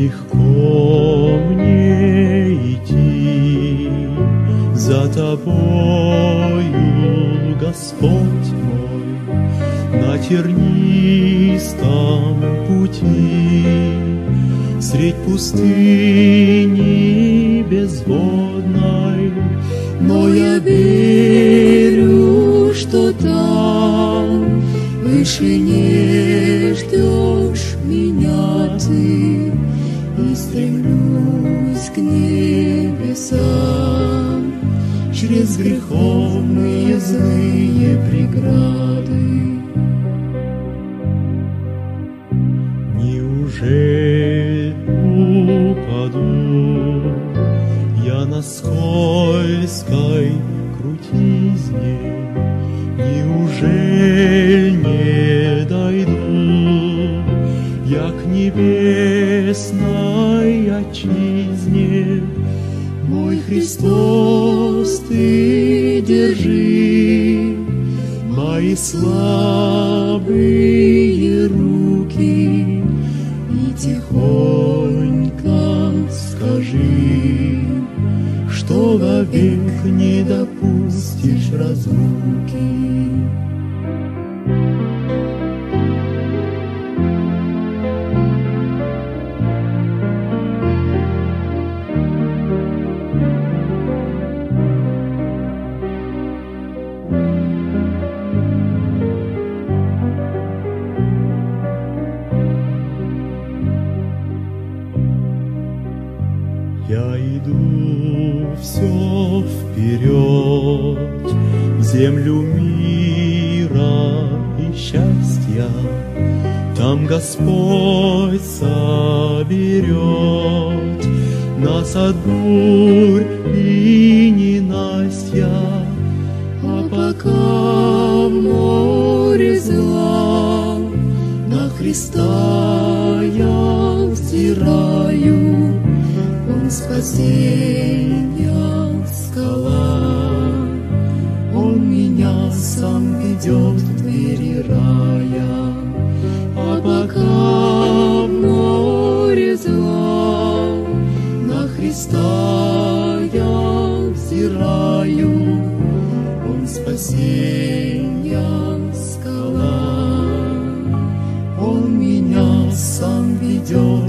легко мне идти за тобою, Господь мой, на тернистом пути, средь пустыни безводной, но я верю, что там выше вышине небесам через греховные злые преграды. Неужели упаду я на скользкой крутизне? Неужели не дойду я к небесной отчизне? Мой Христос, Ты держи мои слабые руки и тихонько скажи, что вовек не допустишь разлуки. Я иду все вперед, в землю мира и счастья. Там Господь соберет нас от бурь и ненастья. А пока в море зла на Христа я взираю, спасения скала, Он меня сам ведет в двери рая. А пока в море зла. На Христа я взираю, Он спасения скала, Он меня сам ведет